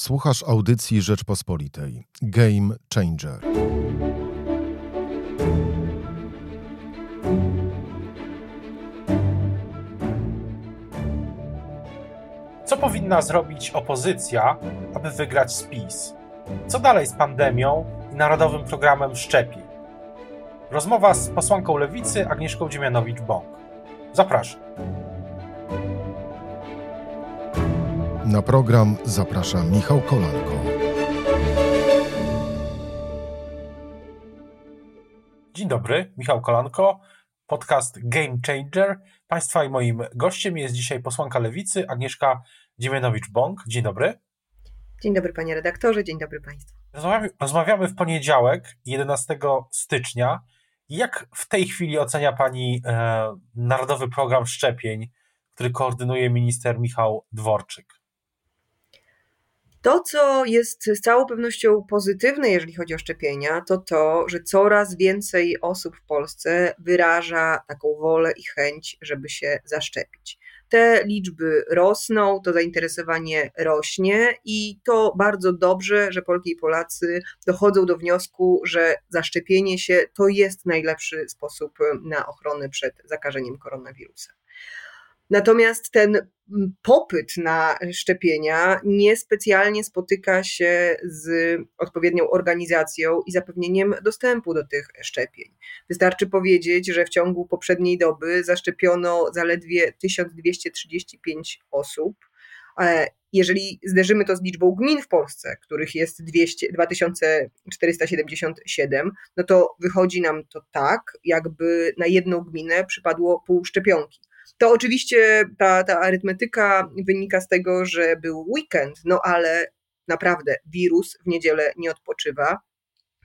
Słuchasz audycji Rzeczpospolitej. Game Changer. Co powinna zrobić opozycja, aby wygrać spis? Co dalej z pandemią i narodowym programem szczepień? Rozmowa z posłanką lewicy Agnieszką Dziemianowicz-Bąk. Zapraszam. Na program zaprasza Michał Kolanko. Dzień dobry, Michał Kolanko, podcast Game Changer. Państwa i moim gościem jest dzisiaj posłanka lewicy Agnieszka Dziemianowicz-Bąk. Dzień dobry. Dzień dobry panie redaktorze, dzień dobry państwu. Rozmawiamy w poniedziałek, 11 stycznia. Jak w tej chwili ocenia pani e, Narodowy Program Szczepień, który koordynuje minister Michał Dworczyk? To, co jest z całą pewnością pozytywne, jeżeli chodzi o szczepienia, to to, że coraz więcej osób w Polsce wyraża taką wolę i chęć, żeby się zaszczepić. Te liczby rosną, to zainteresowanie rośnie i to bardzo dobrze, że Polki i Polacy dochodzą do wniosku, że zaszczepienie się to jest najlepszy sposób na ochronę przed zakażeniem koronawirusem. Natomiast ten popyt na szczepienia niespecjalnie spotyka się z odpowiednią organizacją i zapewnieniem dostępu do tych szczepień. Wystarczy powiedzieć, że w ciągu poprzedniej doby zaszczepiono zaledwie 1235 osób. E, jeżeli zderzymy to z liczbą gmin w Polsce, których jest 200, 2477, no to wychodzi nam to tak, jakby na jedną gminę przypadło pół szczepionki. To oczywiście ta, ta arytmetyka wynika z tego, że był weekend, no ale naprawdę wirus w niedzielę nie odpoczywa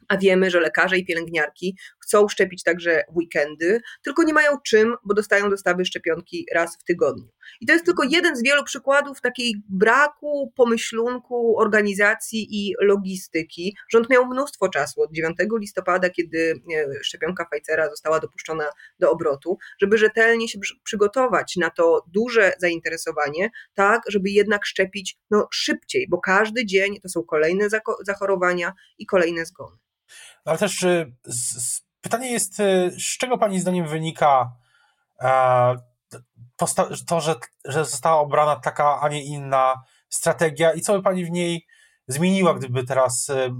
a wiemy, że lekarze i pielęgniarki chcą szczepić także w weekendy, tylko nie mają czym, bo dostają dostawy szczepionki raz w tygodniu. I to jest tylko jeden z wielu przykładów takiej braku pomyślunku, organizacji i logistyki. Rząd miał mnóstwo czasu od 9 listopada, kiedy e, szczepionka Pfizera została dopuszczona do obrotu, żeby rzetelnie się przygotować na to duże zainteresowanie, tak, żeby jednak szczepić no, szybciej, bo każdy dzień to są kolejne zachorowania i kolejne zgony. No ale też z, pytanie jest, y, z czego Pani zdaniem wynika e, to, że, że została obrana taka, a nie inna strategia i co by Pani w niej zmieniła, gdyby teraz, y,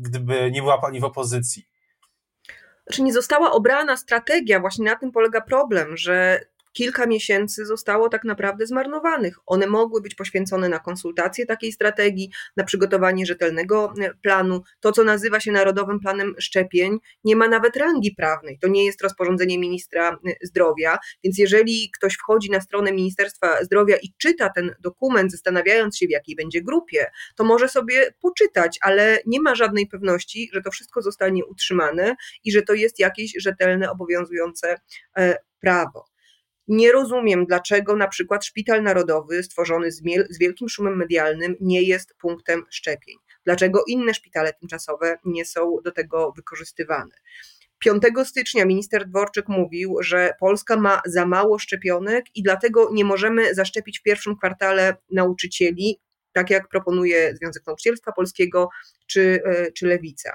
gdyby nie była Pani w opozycji? Znaczy nie została obrana strategia, właśnie na tym polega problem, że kilka miesięcy zostało tak naprawdę zmarnowanych. One mogły być poświęcone na konsultację takiej strategii, na przygotowanie rzetelnego e, planu. To, co nazywa się Narodowym Planem Szczepień, nie ma nawet rangi prawnej. To nie jest rozporządzenie ministra e, zdrowia, więc jeżeli ktoś wchodzi na stronę Ministerstwa Zdrowia i czyta ten dokument, zastanawiając się, w jakiej będzie grupie, to może sobie poczytać, ale nie ma żadnej pewności, że to wszystko zostanie utrzymane i że to jest jakieś rzetelne, obowiązujące e, prawo. Nie rozumiem, dlaczego na przykład Szpital Narodowy, stworzony z, wielkim szumem medialnym, nie jest punktem szczepień. Dlaczego inne szpitale tymczasowe nie są do tego wykorzystywane. 5 stycznia minister Dworczyk mówił, że Polska ma za mało szczepionek i dlatego nie możemy zaszczepić w pierwszym kwartale nauczycieli, tak jak proponuje Związek Nauczycielstwa Polskiego czy, e, czy Lewica.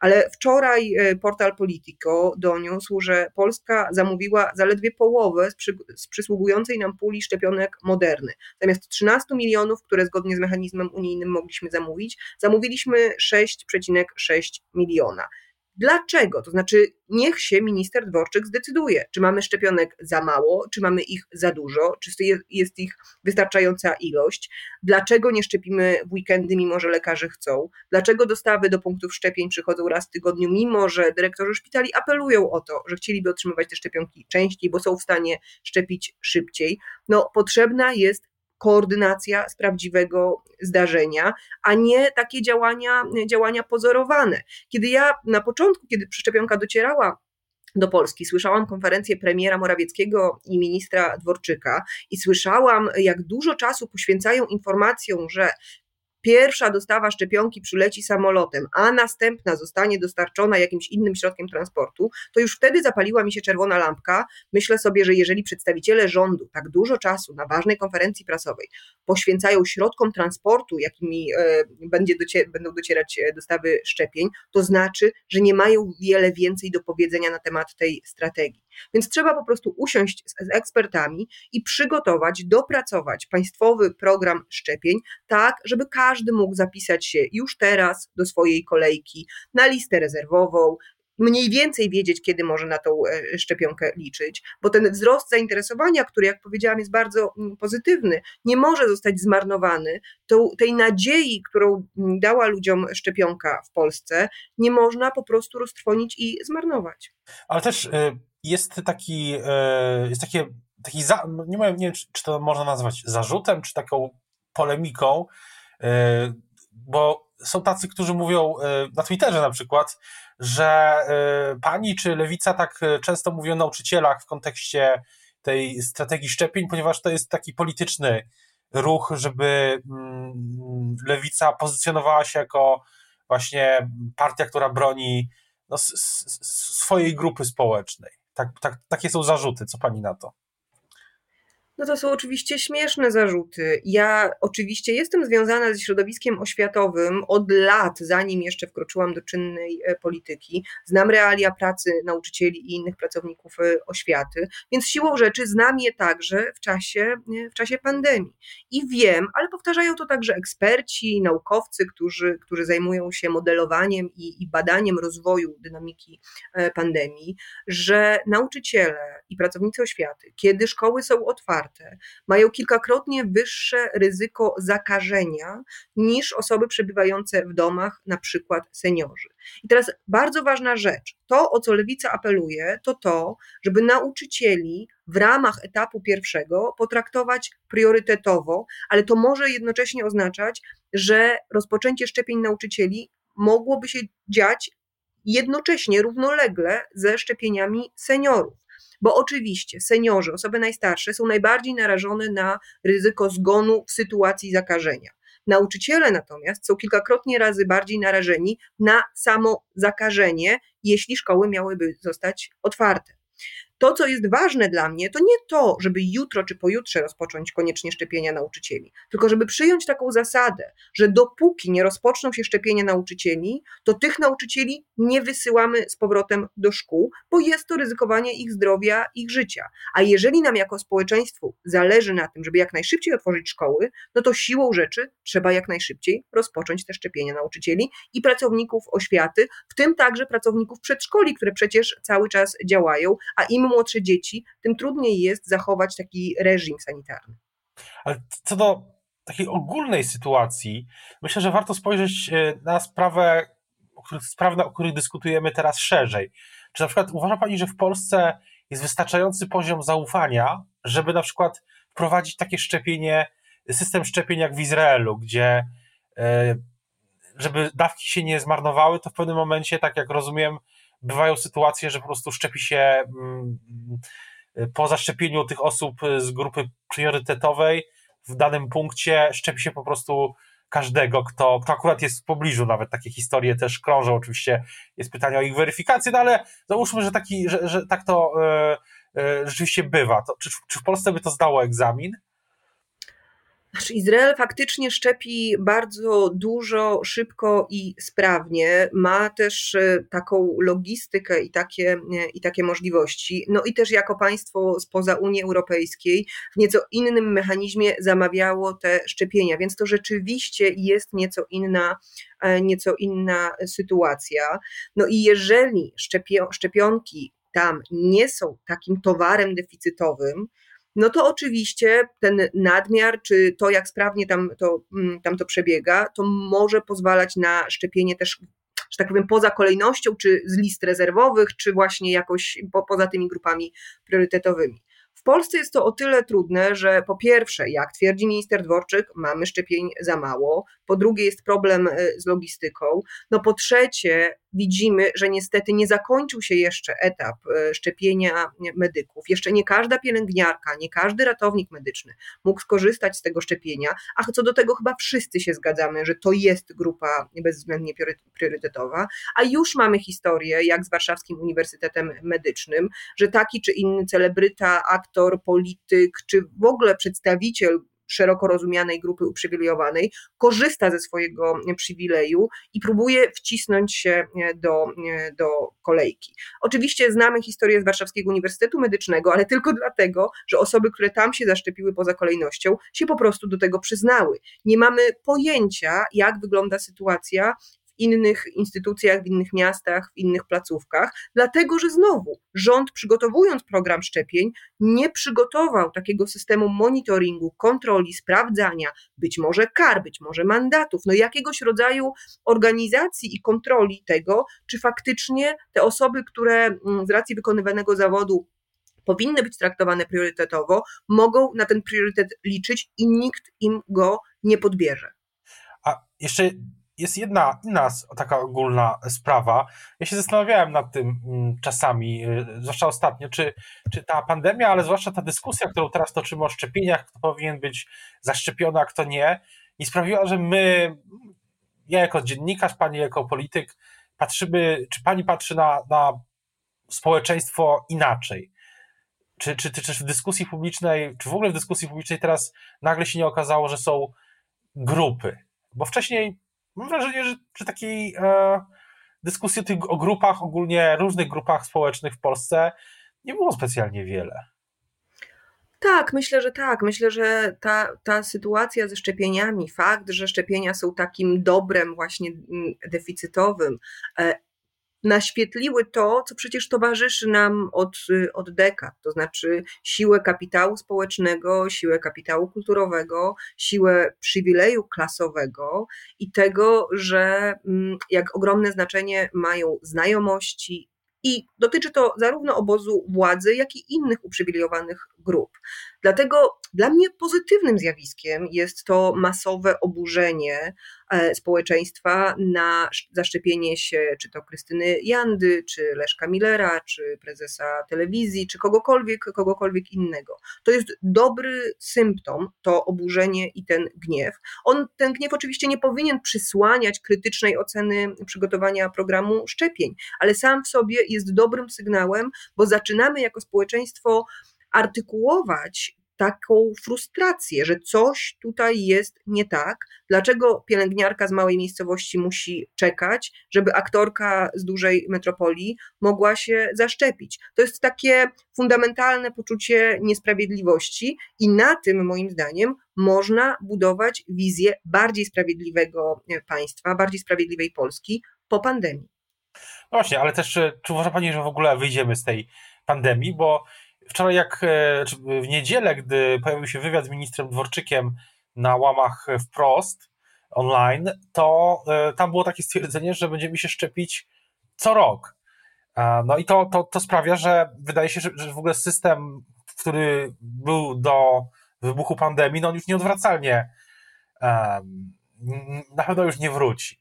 Ale wczoraj e, portal Politico doniósł, że Polska zamówiła zaledwie połowę z, przy, z przysługującej nam puli szczepionek Moderny. Zamiast 13 milionów, które zgodnie z mechanizmem unijnym mogliśmy zamówić, zamówiliśmy 6,6 miliona. Dlaczego? To znaczy, niech się minister Dworczyk zdecyduje, czy mamy szczepionek za mało, czy mamy ich za dużo, czy jest ich wystarczająca ilość, dlaczego nie szczepimy w weekendy, mimo że lekarze chcą, dlaczego dostawy do punktów szczepień przychodzą raz w tygodniu, mimo że dyrektorzy szpitali apelują o to, że chcieliby otrzymywać te szczepionki częściej, bo są w stanie szczepić szybciej. No, potrzebna jest koordynacja z prawdziwego zdarzenia, a nie takie działania, działania pozorowane. Kiedy ja na początku, kiedy przeszczepionka docierała do Polski. Słyszałam konferencję premiera Morawieckiego i ministra Dworczyka i słyszałam, jak dużo czasu poświęcają informacjom, że pierwsza dostawa szczepionki przyleci samolotem, a następna zostanie dostarczona jakimś innym środkiem transportu, to już wtedy zapaliła mi się czerwona lampka. Myślę sobie, że jeżeli przedstawiciele rządu tak dużo czasu na ważnej konferencji prasowej poświęcają środkom transportu, jakimi e, będzie docie, będą docierać e, dostawy szczepień, to znaczy, że nie mają wiele więcej do powiedzenia na temat tej strategii. Więc trzeba po prostu usiąść z, z ekspertami i przygotować, dopracować państwowy program szczepień, tak, żeby każdy mógł zapisać się już teraz do swojej kolejki na listę rezerwową, mniej więcej wiedzieć, kiedy może na tą e, szczepionkę liczyć, bo ten wzrost zainteresowania, który, jak powiedziałam, jest bardzo mm, pozytywny, nie może zostać zmarnowany. To, tej nadziei, którą mm, dała ludziom szczepionka w Polsce, nie można po prostu roztrwonić i zmarnować. Ale też y, jest taki, y, jest takie, taki za, nie, wiem, nie wiem, czy to można nazwać zarzutem, czy taką polemiką, y, bo są tacy, którzy mówią na Twitterze na przykład, że pani czy lewica tak często mówi o nauczycielach w kontekście tej strategii szczepień, ponieważ to jest taki polityczny ruch, żeby mm, lewica pozycjonowała się jako właśnie partia, która broni no, swojej grupy społecznej. Tak, tak, takie są zarzuty. Co pani na to? No to są oczywiście śmieszne zarzuty. Ja oczywiście jestem związana ze środowiskiem oświatowym od lat, zanim jeszcze wkroczyłam do czynnej e, polityki. Znam realia pracy nauczycieli i innych pracowników e, oświaty, więc siłą rzeczy znam je także w czasie, w czasie pandemii. I wiem, ale powtarzają to także eksperci, naukowcy, którzy, którzy zajmują się modelowaniem i, i badaniem rozwoju dynamiki e, pandemii, że nauczyciele i pracownicy oświaty, kiedy szkoły są otwarte, mają kilkakrotnie wyższe ryzyko zakażenia niż osoby przebywające w domach, na przykład seniorzy. I teraz bardzo ważna rzecz. To, o co lewica apeluje, to to, żeby nauczycieli w ramach etapu pierwszego potraktować priorytetowo, ale to może jednocześnie oznaczać, że rozpoczęcie szczepień nauczycieli mogłoby się dziać jednocześnie, równolegle ze szczepieniami seniorów. Bo oczywiście seniorzy, osoby najstarsze są najbardziej narażone na ryzyko zgonu w sytuacji zakażenia. Nauczyciele natomiast są kilkakrotnie razy bardziej narażeni na samo zakażenie, jeśli szkoły miałyby zostać otwarte. To, co jest ważne dla mnie, to nie to, żeby jutro czy pojutrze rozpocząć koniecznie szczepienia nauczycieli, tylko żeby przyjąć taką zasadę, że dopóki nie rozpoczną się szczepienia nauczycieli, to tych nauczycieli nie wysyłamy z powrotem do szkół, bo jest to ryzykowanie ich zdrowia, ich życia. A jeżeli nam jako społeczeństwu zależy na tym, żeby jak najszybciej otworzyć szkoły, no to siłą rzeczy trzeba jak najszybciej rozpocząć te szczepienia nauczycieli i pracowników oświaty, w tym także pracowników przedszkoli, które przecież cały czas działają, a im młodsze dzieci, tym trudniej jest zachować taki reżim sanitarny. Ale co do takiej ogólnej sytuacji, myślę, że warto spojrzeć e, na sprawę, sprawy, o których dyskutujemy teraz szerzej. Czy na przykład uważa Pani, że w Polsce jest wystarczający poziom zaufania, żeby na przykład wprowadzić takie szczepienie, system szczepień jak w Izraelu, gdzie e, żeby dawki się nie zmarnowały, to w pewnym momencie, tak jak rozumiem, bywają sytuacje, że po prostu szczepi się mm, po zaszczepieniu tych osób z grupy priorytetowej w danym punkcie, szczepi się po prostu każdego, kto, kto akurat jest w pobliżu, nawet takie historie też krążą, oczywiście jest pytanie o ich weryfikację, no ale załóżmy, że, taki, że, że tak to e, e, rzeczywiście bywa. To, czy, czy w Polsce by to zdało egzamin? Izrael faktycznie szczepi bardzo dużo, szybko i sprawnie. Ma też e, taką logistykę i takie, e, i takie możliwości. No i też jako państwo spoza Unii Europejskiej w nieco innym mechanizmie zamawiało te szczepienia, więc to rzeczywiście jest nieco inna, e, nieco inna sytuacja. No i jeżeli szczepionki tam nie są takim towarem deficytowym, no to oczywiście ten nadmiar, czy to jak sprawnie tam to, mm, tam to przebiega, to może pozwalać na szczepienie też że tak powiem, poza kolejnością, czy z list rezerwowych, czy właśnie jakoś po, poza tymi grupami priorytetowymi. W Polsce jest to o tyle trudne, że po pierwsze, jak twierdzi minister Dworczyk, mamy szczepień za mało, po drugie jest problem e, z logistyką, no po trzecie widzimy, że niestety nie zakończył się jeszcze etap e, szczepienia medyków. Jeszcze nie każda pielęgniarka, nie każdy ratownik medyczny mógł skorzystać z tego szczepienia, a co do tego chyba wszyscy się zgadzamy, że to jest grupa bezwzględnie priorytetowa, a już mamy historię, jak z Warszawskim Uniwersytetem Medycznym, że taki czy inny celebryta, aktor, polityk, czy w ogóle przedstawiciel szeroko rozumianej grupy uprzywilejowanej, korzysta ze swojego przywileju i próbuje wcisnąć się do, do kolejki. Oczywiście znamy historię z Warszawskiego Uniwersytetu Medycznego, ale tylko dlatego, że osoby, które tam się zaszczepiły poza kolejnością, się po prostu do tego przyznały. Nie mamy pojęcia, jak wygląda sytuacja innych instytucjach, w innych miastach, w innych placówkach, dlatego że znowu rząd przygotowując program szczepień nie przygotował takiego systemu monitoringu, kontroli, sprawdzania, być może kar, być może mandatów, no jakiegoś rodzaju organizacji i kontroli tego, czy faktycznie te osoby, które mm, z racji wykonywanego zawodu powinny być traktowane priorytetowo, mogą na ten priorytet liczyć i nikt im go nie podbierze. A jeszcze jest jedna inna taka ogólna sprawa. Ja się zastanawiałem nad tym mm, czasami, y, zwłaszcza ostatnio, czy, czy ta pandemia, ale zwłaszcza ta dyskusja, którą teraz toczymy o szczepieniach, kto powinien być zaszczepiony, a kto nie, i sprawiła, że my, ja jako dziennikarz, pani jako polityk, patrzymy, czy pani patrzy na, na społeczeństwo inaczej. Czy, czy, czy, czy w dyskusji publicznej, czy w ogóle w dyskusji publicznej teraz nagle się nie okazało, że są grupy? Bo wcześniej mam wrażenie, że, że takiej e, dyskusji o grupach, ogólnie różnych grupach społecznych w Polsce nie było specjalnie wiele. Tak, myślę, że tak. Myślę, że ta, ta sytuacja ze szczepieniami, fakt, że szczepienia są takim dobrem właśnie mm, deficytowym, e, naświetliły to, co przecież towarzyszy nam od, od dekad, to znaczy siłę kapitału społecznego, siłę kapitału kulturowego, siłę przywileju klasowego i tego, że mm, jak ogromne znaczenie mają znajomości, i dotyczy to zarówno obozu władzy, jak i innych uprzywilejowanych grup. Dlatego dla mnie pozytywnym zjawiskiem jest to masowe oburzenie e, społeczeństwa na zaszczepienie się, czy to Krystyny Jandy, czy Leszka Millera, czy prezesa telewizji, czy kogokolwiek, kogokolwiek innego. To jest dobry symptom, to oburzenie i ten gniew. On, ten gniew oczywiście nie powinien przysłaniać krytycznej oceny przygotowania programu szczepień, ale sam w sobie jest dobrym sygnałem, bo zaczynamy jako społeczeństwo artykułować taką frustrację, że coś tutaj jest nie tak. Dlaczego pielęgniarka z małej miejscowości musi czekać, żeby aktorka z dużej metropolii mogła się zaszczepić? To jest takie fundamentalne poczucie niesprawiedliwości, i na tym, moim zdaniem, można budować wizję bardziej sprawiedliwego państwa, bardziej sprawiedliwej Polski po pandemii. No właśnie, ale też czy uważa Pani, że w ogóle wyjdziemy z tej pandemii? Bo wczoraj jak e, w niedzielę, gdy pojawił się wywiad z ministrem Dworczykiem na łamach wprost online, to e, tam było takie stwierdzenie, że będziemy się szczepić co rok. No i to, to, to sprawia, że wydaje się, że, w ogóle system, który był do wybuchu pandemii, no on już nieodwracalnie na pewno już nie wróci.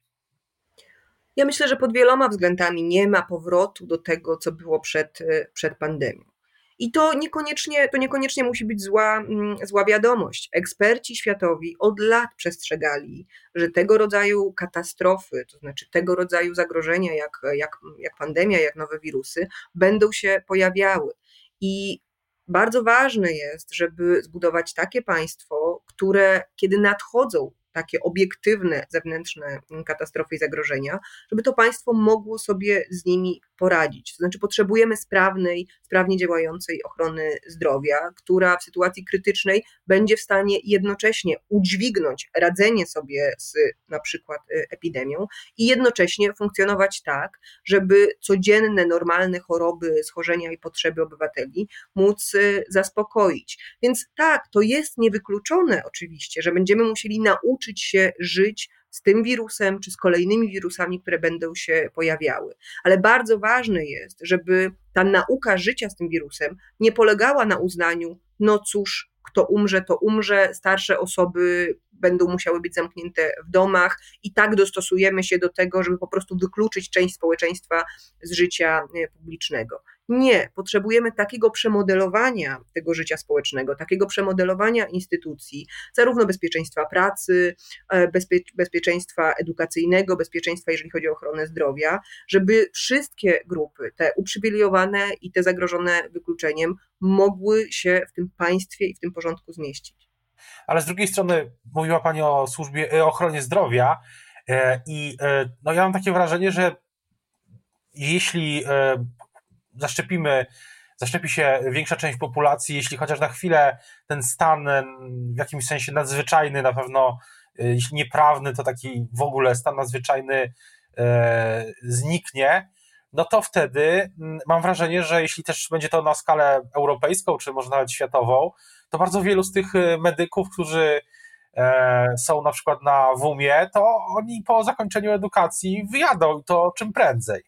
Ja myślę, że pod wieloma względami nie ma powrotu do tego, co było przed, e, przed pandemią. I to niekoniecznie, to niekoniecznie musi być zła, mm, zła wiadomość. Eksperci światowi od lat przestrzegali, że tego rodzaju katastrofy, to znaczy tego rodzaju zagrożenia, jak, jak, jak pandemia, jak nowe wirusy, będą się pojawiały. I bardzo ważne jest, żeby zbudować takie państwo, które kiedy nadchodzą takie obiektywne zewnętrzne katastrofy i zagrożenia, żeby to państwo mogło sobie z nimi poradzić. To znaczy, potrzebujemy sprawnej, sprawnie działającej ochrony zdrowia, która w sytuacji krytycznej będzie w stanie jednocześnie udźwignąć radzenie sobie z na przykład y, epidemią i jednocześnie funkcjonować tak, żeby codzienne, normalne choroby, schorzenia i potrzeby obywateli móc y, zaspokoić. Więc tak, to jest niewykluczone oczywiście, że będziemy musieli nauczyć się żyć z tym wirusem, czy z kolejnymi wirusami, które będą się pojawiały. Ale bardzo ważne jest, żeby ta nauka życia z tym wirusem nie polegała na uznaniu, no cóż, kto umrze, to umrze, starsze osoby będą musiały być zamknięte w domach i tak dostosujemy się do tego, żeby po prostu wykluczyć część społeczeństwa z życia e, publicznego. Nie, potrzebujemy takiego przemodelowania tego życia społecznego, takiego przemodelowania instytucji, zarówno bezpieczeństwa pracy, e, bezpie bezpieczeństwa edukacyjnego, bezpieczeństwa, jeżeli chodzi o ochronę zdrowia, żeby wszystkie grupy, te uprzywilejowane i te zagrożone wykluczeniem, mogły się w tym państwie i w tym porządku zmieścić. Ale z drugiej strony mówiła Pani o służbie, e, o ochronie zdrowia e, i no ja mam takie wrażenie, że jeśli zaszczepimy, zaszczepi się większa część populacji, jeśli chociaż na chwilę ten stan w jakimś sensie nadzwyczajny, na pewno y, jeśli nieprawny, to taki w ogóle stan nadzwyczajny e, zniknie, no to wtedy mam wrażenie, że jeśli też będzie to na skalę europejską, czy może nawet światową, to bardzo wielu z tych y, medyków, którzy e, są na przykład na WUM-ie, to oni po zakończeniu edukacji wyjadą i to czym prędzej.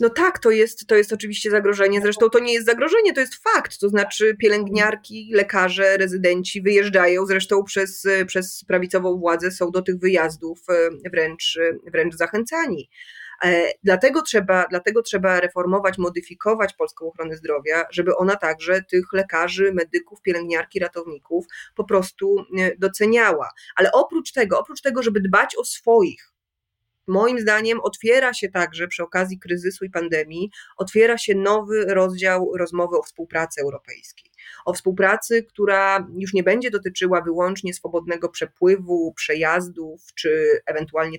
No tak, to jest, to jest oczywiście zagrożenie. Zresztą to nie jest zagrożenie, to jest fakt. To znaczy pielęgniarki, lekarze, rezydenci wyjeżdżają. Zresztą przez, przez prawicową władzę są do tych wyjazdów e, wręcz, wręcz zachęcani. E, dlatego trzeba, dlatego trzeba reformować, modyfikować polską ochronę zdrowia, żeby ona także tych lekarzy, medyków, pielęgniarki, ratowników po prostu e, doceniała. Ale oprócz tego, oprócz tego, żeby dbać o swoich, moim zdaniem otwiera się także przy okazji kryzysu i pandemii, otwiera się nowy rozdział rozmowy o współpracy europejskiej. O współpracy, która już nie będzie dotyczyła wyłącznie swobodnego przepływu, przejazdów czy ewentualnie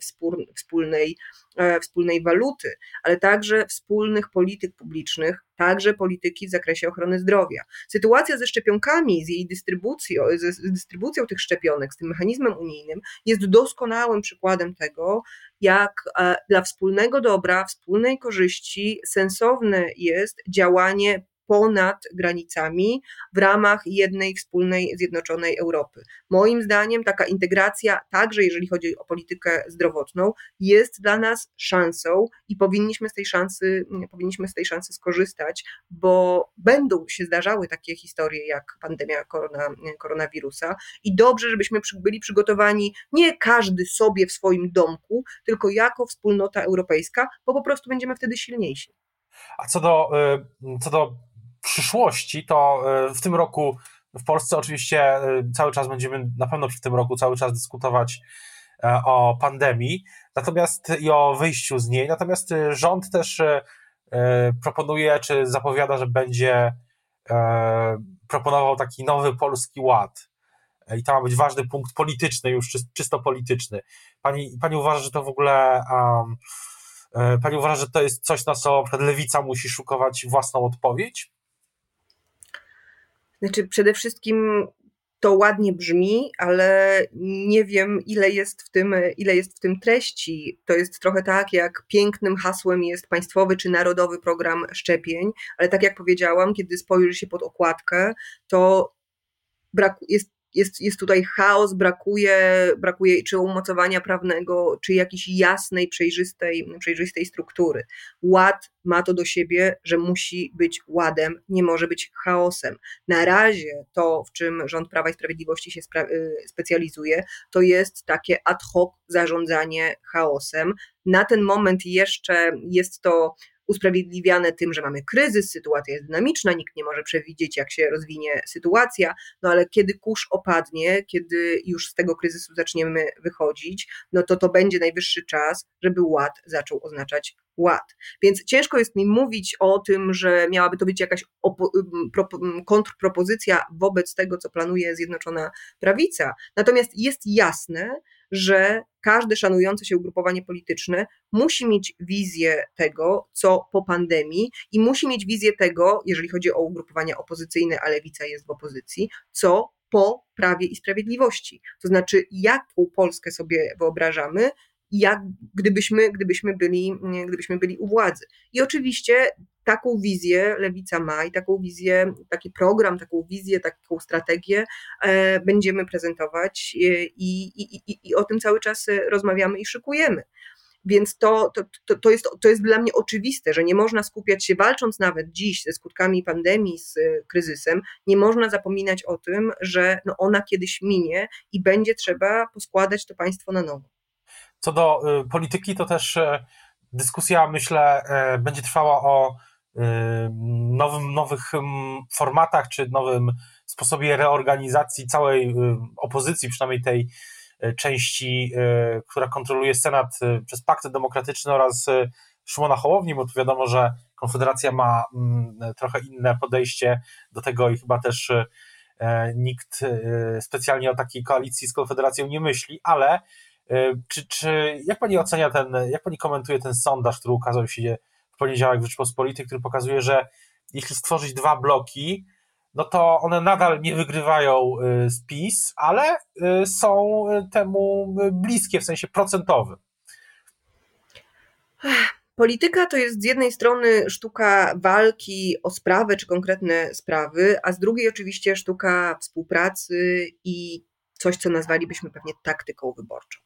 wspólnej, e, wspólnej waluty, ale także wspólnych polityk publicznych, także polityki w zakresie ochrony zdrowia. Sytuacja ze szczepionkami, z jej dystrybucją, z dystrybucją tych szczepionek, z tym mechanizmem unijnym jest doskonałym przykładem tego, jak e, dla wspólnego dobra, wspólnej korzyści sensowne jest działanie ponad granicami w ramach jednej wspólnej, zjednoczonej Europy. Moim zdaniem taka integracja, także jeżeli chodzi o politykę zdrowotną, jest dla nas szansą i powinniśmy z tej szansy, powinniśmy z tej szansy skorzystać, bo będą się zdarzały takie historie jak pandemia korona, koronawirusa i dobrze, żebyśmy byli przygotowani nie każdy sobie w swoim domku, tylko jako wspólnota europejska, bo po prostu będziemy wtedy silniejsi. A co do, y, co do przyszłości, to e, w tym roku w Polsce oczywiście e, cały czas będziemy, na pewno w tym roku cały czas dyskutować e, o pandemii, natomiast i o wyjściu z niej. Natomiast rząd też proponuje, czy zapowiada, że będzie proponował taki nowy polski ład. I to ma być ważny punkt polityczny, już czysto polityczny. Pani, pani uważa, że to w ogóle. Um, pani uważa, że to jest coś, na co lewica musi szukować własną odpowiedź? Znaczy, przede wszystkim to ładnie brzmi, ale nie wiem, ile jest, w tym, ile jest w tym treści. To jest trochę tak, jak pięknym hasłem jest państwowy czy narodowy program szczepień, ale tak jak powiedziałam, kiedy spojrzy się pod okładkę, to brak, jest jest, jest tutaj chaos, brakuje, brakuje czy umocowania prawnego, czy jakiejś jasnej, przejrzystej, przejrzystej struktury. Ład ma to do siebie, że musi być ładem, nie może być chaosem. Na razie to, w czym rząd Prawa i Sprawiedliwości się y, specjalizuje, to jest takie ad hoc zarządzanie chaosem. Na ten moment jeszcze jest to usprawiedliwiane tym, że mamy kryzys, sytuacja jest dynamiczna, nikt nie może przewidzieć, jak się rozwinie sytuacja, no ale kiedy kurz opadnie, kiedy już z tego kryzysu zaczniemy wychodzić, no to to będzie najwyższy czas, żeby ład zaczął oznaczać ład. Więc ciężko jest mi mówić o tym, że miałaby to być jakaś kontrpropozycja wobec tego, co planuje Zjednoczona Prawica. Natomiast jest jasne, że każde szanujące się ugrupowanie polityczne musi mieć wizję tego, co po pandemii i musi mieć wizję tego, jeżeli chodzi o ugrupowania opozycyjne, a lewica jest w opozycji, co po prawie i sprawiedliwości. To znaczy, jaką Polskę sobie wyobrażamy, jak gdybyśmy, gdybyśmy, byli, gdybyśmy byli u władzy. I oczywiście taką wizję lewica ma i taką wizję, taki program, taką wizję, taką strategię e, będziemy prezentować e, i, i, i, i o tym cały czas rozmawiamy i szykujemy. Więc to, to, to, jest, to jest dla mnie oczywiste, że nie można skupiać się, walcząc nawet dziś ze skutkami pandemii, z kryzysem, nie można zapominać o tym, że no ona kiedyś minie i będzie trzeba poskładać to państwo na nowo. Co do y, polityki, to też y, dyskusja, myślę, y, będzie trwała o nowym, nowych formatach, czy nowym sposobie reorganizacji całej opozycji, przynajmniej tej części, która kontroluje Senat przez Pakt Demokratyczny oraz Szymona Hołowni, bo tu wiadomo, że Konfederacja ma trochę inne podejście do tego i chyba też nikt specjalnie o takiej koalicji z Konfederacją nie myśli, ale E, czy, czy, jak pani ocenia ten, jak pani komentuje ten sondaż, który ukazał się w poniedziałek w Rzeczpospolitej, który pokazuje, że jeśli stworzyć dwa bloki, no to one nadal nie wygrywają e, z PiS, ale e, są temu bliskie w sensie procentowym. Polityka to jest z jednej strony sztuka walki o sprawę czy konkretne sprawy, a z drugiej oczywiście sztuka współpracy i coś, co nazwalibyśmy pewnie taktyką wyborczą.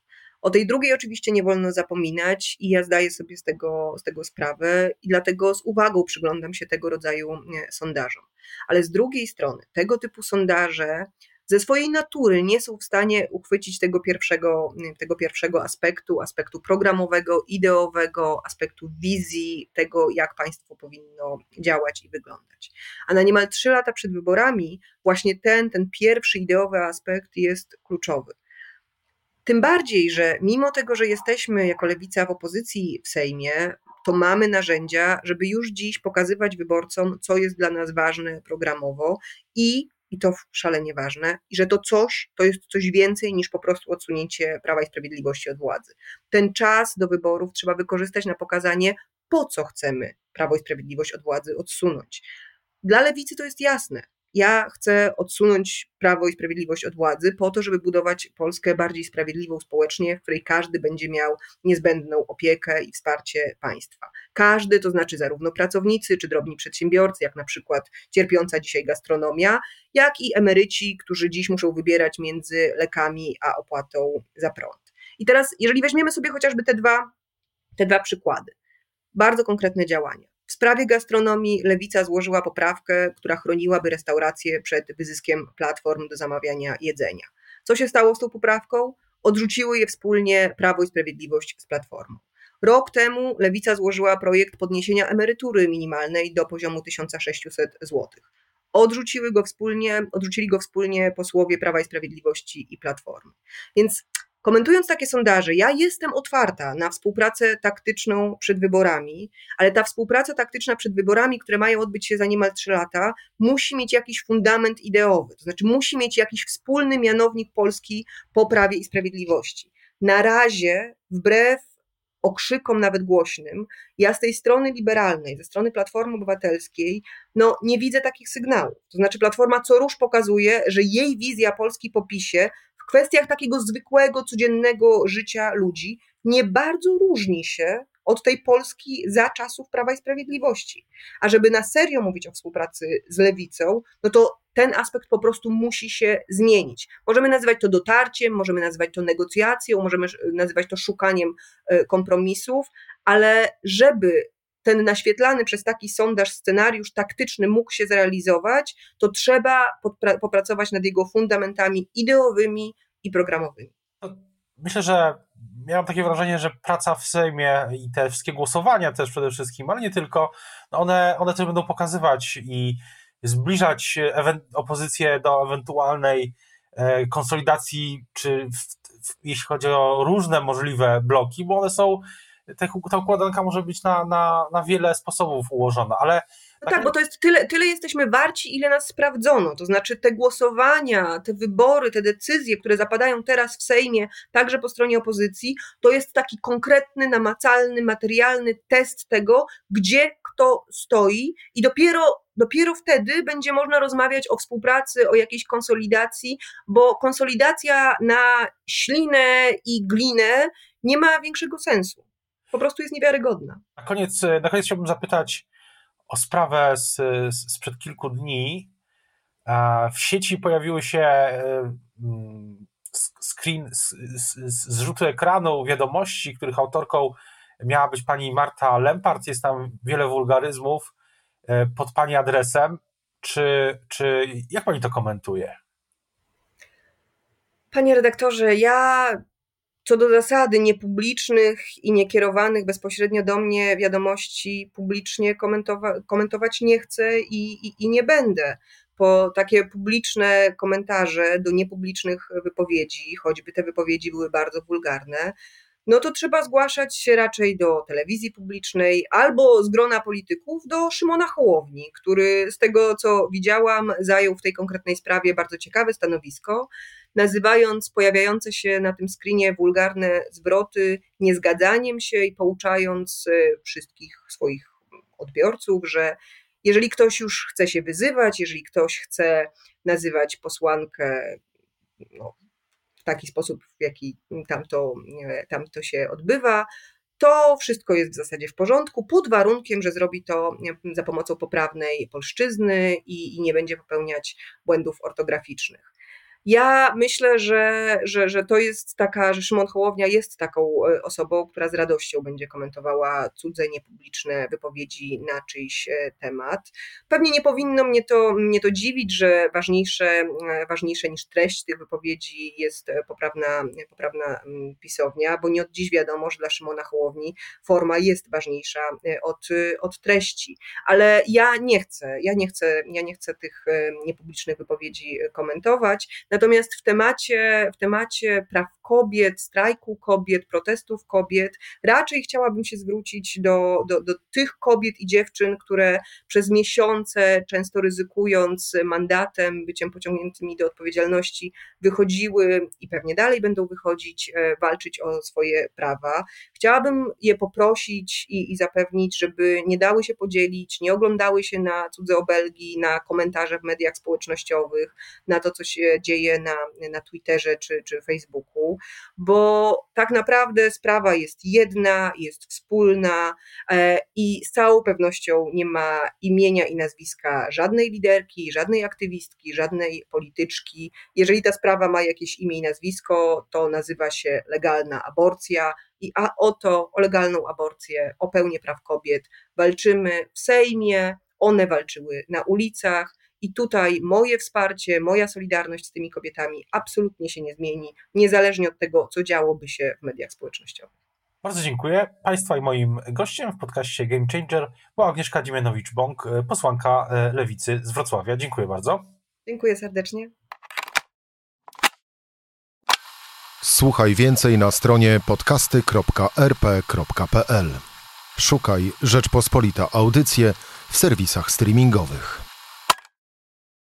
O tej drugiej oczywiście nie wolno zapominać i ja zdaję sobie z tego, z tego sprawę i dlatego z uwagą przyglądam się tego rodzaju sondażom. Ale z drugiej strony, tego typu sondaże ze swojej natury nie są w stanie uchwycić tego pierwszego, tego pierwszego aspektu, aspektu programowego, ideowego, aspektu wizji, tego, jak państwo powinno działać i wyglądać. A na niemal trzy lata przed wyborami właśnie ten, ten pierwszy ideowy aspekt jest kluczowy. Tym bardziej, że mimo tego, że jesteśmy jako lewica w opozycji w Sejmie, to mamy narzędzia, żeby już dziś pokazywać wyborcom, co jest dla nas ważne programowo i i to szalenie ważne, i że to coś to jest coś więcej niż po prostu odsunięcie Prawa i Sprawiedliwości od władzy. Ten czas do wyborów trzeba wykorzystać na pokazanie, po co chcemy Prawo i Sprawiedliwość od władzy odsunąć. Dla lewicy to jest jasne. Ja chcę odsunąć Prawo i Sprawiedliwość od władzy po to, żeby budować Polskę bardziej sprawiedliwą społecznie, w której każdy będzie miał niezbędną opiekę i wsparcie państwa. Każdy, to znaczy zarówno pracownicy czy drobni przedsiębiorcy, jak na przykład cierpiąca dzisiaj gastronomia, jak i emeryci, którzy dziś muszą wybierać między lekami a opłatą za prąd. I teraz, jeżeli weźmiemy sobie chociażby te dwa, te dwa przykłady, bardzo konkretne działania. W sprawie gastronomii Lewica złożyła poprawkę, która chroniłaby restauracje przed wyzyskiem platform do zamawiania jedzenia. Co się stało z tą poprawką? Odrzuciły je wspólnie Prawo i Sprawiedliwość z Platformą. Rok temu Lewica złożyła projekt podniesienia emerytury minimalnej do poziomu 1600 zł. Odrzuciły go wspólnie, odrzucili go wspólnie posłowie Prawa i Sprawiedliwości i Platformy. Więc Komentując takie sondaże, ja jestem otwarta na współpracę taktyczną przed wyborami, ale ta współpraca taktyczna przed wyborami, które mają odbyć się za niemal trzy lata, musi mieć jakiś fundament ideowy, to znaczy musi mieć jakiś wspólny mianownik Polski po prawie i sprawiedliwości. Na razie, wbrew okrzykom nawet głośnym, ja z tej strony liberalnej, ze strony Platformy Obywatelskiej, no nie widzę takich sygnałów. To znaczy Platforma co rusz pokazuje, że jej wizja Polski po PiSie kwestiach takiego zwykłego, codziennego życia ludzi nie bardzo różni się od tej Polski za czasów Prawa i Sprawiedliwości. A żeby na serio mówić o współpracy z lewicą, no to ten aspekt po prostu musi się zmienić. Możemy nazywać to dotarciem, możemy nazywać to negocjacją, możemy nazywać to szukaniem e, kompromisów, ale żeby ten naświetlany przez taki sondaż scenariusz taktyczny mógł się zrealizować, to trzeba popracować nad jego fundamentami ideowymi i programowymi. Myślę, że miałem takie wrażenie, że praca w Sejmie i te wszystkie głosowania też przede wszystkim, ale nie tylko, no one, one też będą pokazywać i zbliżać opozycję do ewentualnej e, konsolidacji, czy w, w, jeśli chodzi o różne możliwe bloki, bo one są ta układanka może być na, na, na wiele sposobów ułożona, ale no tak, bo to jest tyle, tyle jesteśmy warci, ile nas sprawdzono. To znaczy te głosowania, te wybory, te decyzje, które zapadają teraz w Sejmie, także po stronie opozycji, to jest taki konkretny, namacalny, materialny test tego, gdzie kto stoi i dopiero dopiero wtedy będzie można rozmawiać o współpracy, o jakiejś konsolidacji, bo konsolidacja na ślinę i glinę nie ma większego sensu. Po prostu jest niewiarygodna. Na koniec, na koniec chciałbym zapytać o sprawę z, z, sprzed kilku dni. W sieci pojawiły się mm, screen, zrzuty ekranu wiadomości, których autorką miała być pani Marta Lempart. Jest tam wiele wulgaryzmów e, pod pani adresem. Czy, czy jak pani to komentuje? Panie redaktorze, ja co do zasady niepublicznych i niekierowanych bezpośrednio do mnie wiadomości publicznie komentowa komentować nie chcę i, i, i nie będę po takie publiczne komentarze do niepublicznych wypowiedzi, choćby te wypowiedzi były bardzo wulgarne, no to trzeba zgłaszać się raczej do telewizji publicznej albo z grona polityków do Szymona Hołowni, który z tego co widziałam zajął w tej konkretnej sprawie bardzo ciekawe stanowisko, nazywając pojawiające się na tym screenie wulgarne zwroty niezgadzaniem się i pouczając e, wszystkich swoich odbiorców, że jeżeli ktoś już chce się wyzywać, jeżeli ktoś chce nazywać posłankę no, w taki sposób, w jaki tam to, tam to się odbywa, to wszystko jest w zasadzie w porządku, pod warunkiem, że zrobi to za pomocą poprawnej polszczyzny i, i nie będzie popełniać błędów ortograficznych. Ja myślę, że, że, że to jest taka, że Szymon Hołownia jest taką e, osobą, która z radością będzie komentowała cudze, niepubliczne wypowiedzi na czyjś e, temat. Pewnie nie powinno mnie to, mnie to dziwić, że ważniejsze, e, ważniejsze niż treść tych wypowiedzi jest poprawna, poprawna mm, pisownia, bo nie od dziś wiadomo, że dla Szymona Hołowni forma jest ważniejsza od, od treści. Ale ja nie chcę, ja nie chcę, ja nie chcę tych niepublicznych wypowiedzi komentować. Natomiast w temacie, w temacie praw kobiet, strajku kobiet, protestów kobiet, raczej chciałabym się zwrócić do, do, do tych kobiet i dziewczyn, które przez miesiące, często ryzykując mandatem, byciem pociągniętymi do odpowiedzialności, wychodziły i pewnie dalej będą wychodzić, e, walczyć o swoje prawa. Chciałabym je poprosić i, i zapewnić, żeby nie dały się podzielić, nie oglądały się na cudze obelgi, na komentarze w mediach społecznościowych, na to, co się dzieje na, na Twitterze czy, czy Facebooku, bo tak naprawdę sprawa jest jedna, jest wspólna e, i z całą pewnością nie ma imienia i nazwiska żadnej liderki, żadnej aktywistki, żadnej polityczki. Jeżeli ta sprawa ma jakieś imię i nazwisko, to nazywa się legalna aborcja. I a oto o legalną aborcję, o pełnię praw kobiet walczymy w Sejmie, one walczyły na ulicach, i tutaj moje wsparcie, moja solidarność z tymi kobietami absolutnie się nie zmieni, niezależnie od tego, co działoby się w mediach społecznościowych. Bardzo dziękuję. Państwa i moim gościem w podcaście Game Changer była Agnieszka Dziemianowicz-Bąk, posłanka e, Lewicy z Wrocławia. Dziękuję bardzo. Dziękuję serdecznie. Słuchaj więcej na stronie podcasty.rp.pl. Szukaj Rzeczpospolita Audycje w serwisach streamingowych.